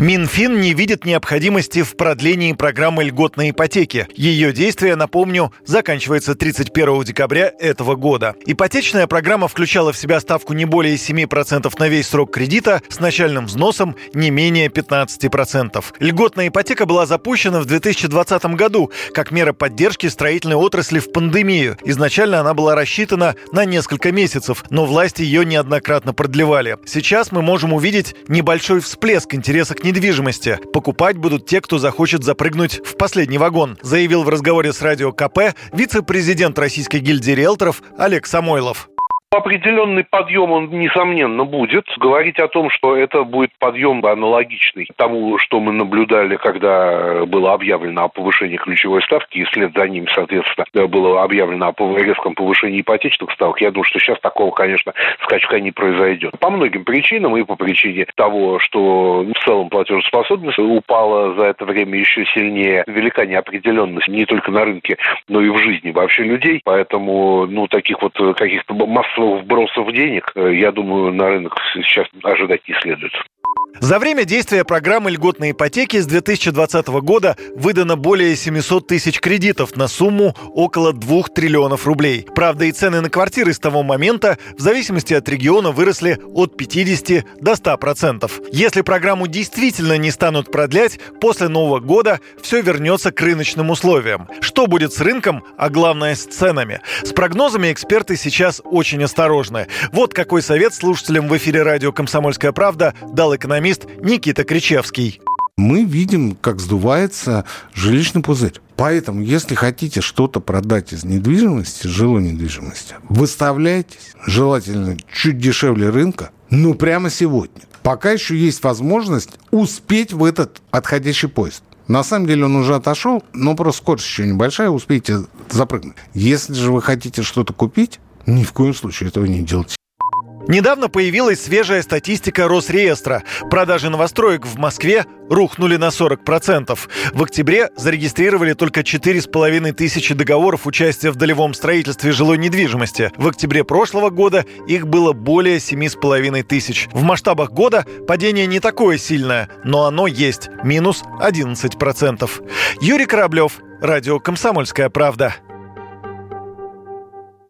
Минфин не видит необходимости в продлении программы льготной ипотеки. Ее действие, напомню, заканчивается 31 декабря этого года. Ипотечная программа включала в себя ставку не более 7% на весь срок кредита с начальным взносом не менее 15%. Льготная ипотека была запущена в 2020 году как мера поддержки строительной отрасли в пандемию. Изначально она была рассчитана на несколько месяцев, но власти ее неоднократно продлевали. Сейчас мы можем увидеть небольшой всплеск интереса к недвижимости. Покупать будут те, кто захочет запрыгнуть в последний вагон, заявил в разговоре с радио КП вице-президент Российской гильдии риэлторов Олег Самойлов. Определенный подъем он, несомненно, будет. Говорить о том, что это будет подъем аналогичный тому, что мы наблюдали, когда было объявлено о повышении ключевой ставки, и вслед за ним, соответственно, было объявлено о резком повышении ипотечных ставок, я думаю, что сейчас такого, конечно, скачка не произойдет. По многим причинам, и по причине того, что в целом платежеспособность упала за это время еще сильнее, велика неопределенность не только на рынке, но и в жизни вообще людей, поэтому, ну, таких вот каких-то массовых массовых вбросов денег, э, я думаю, на рынок сейчас ожидать не следует. За время действия программы льготной ипотеки с 2020 года выдано более 700 тысяч кредитов на сумму около 2 триллионов рублей. Правда, и цены на квартиры с того момента в зависимости от региона выросли от 50 до 100 процентов. Если программу действительно не станут продлять, после Нового года все вернется к рыночным условиям. Что будет с рынком, а главное с ценами? С прогнозами эксперты сейчас очень осторожны. Вот какой совет слушателям в эфире радио «Комсомольская правда» дал экономист экономист Никита Кричевский. Мы видим, как сдувается жилищный пузырь. Поэтому, если хотите что-то продать из недвижимости, жилой недвижимости, выставляйтесь, желательно чуть дешевле рынка, но прямо сегодня. Пока еще есть возможность успеть в этот отходящий поезд. На самом деле он уже отошел, но просто скорость еще небольшая, успейте запрыгнуть. Если же вы хотите что-то купить, ни в коем случае этого не делайте. Недавно появилась свежая статистика Росреестра. Продажи новостроек в Москве рухнули на 40%. В октябре зарегистрировали только 4,5 тысячи договоров участия в долевом строительстве жилой недвижимости. В октябре прошлого года их было более 7,5 тысяч. В масштабах года падение не такое сильное, но оно есть. Минус 11%. Юрий Кораблев, Радио «Комсомольская правда».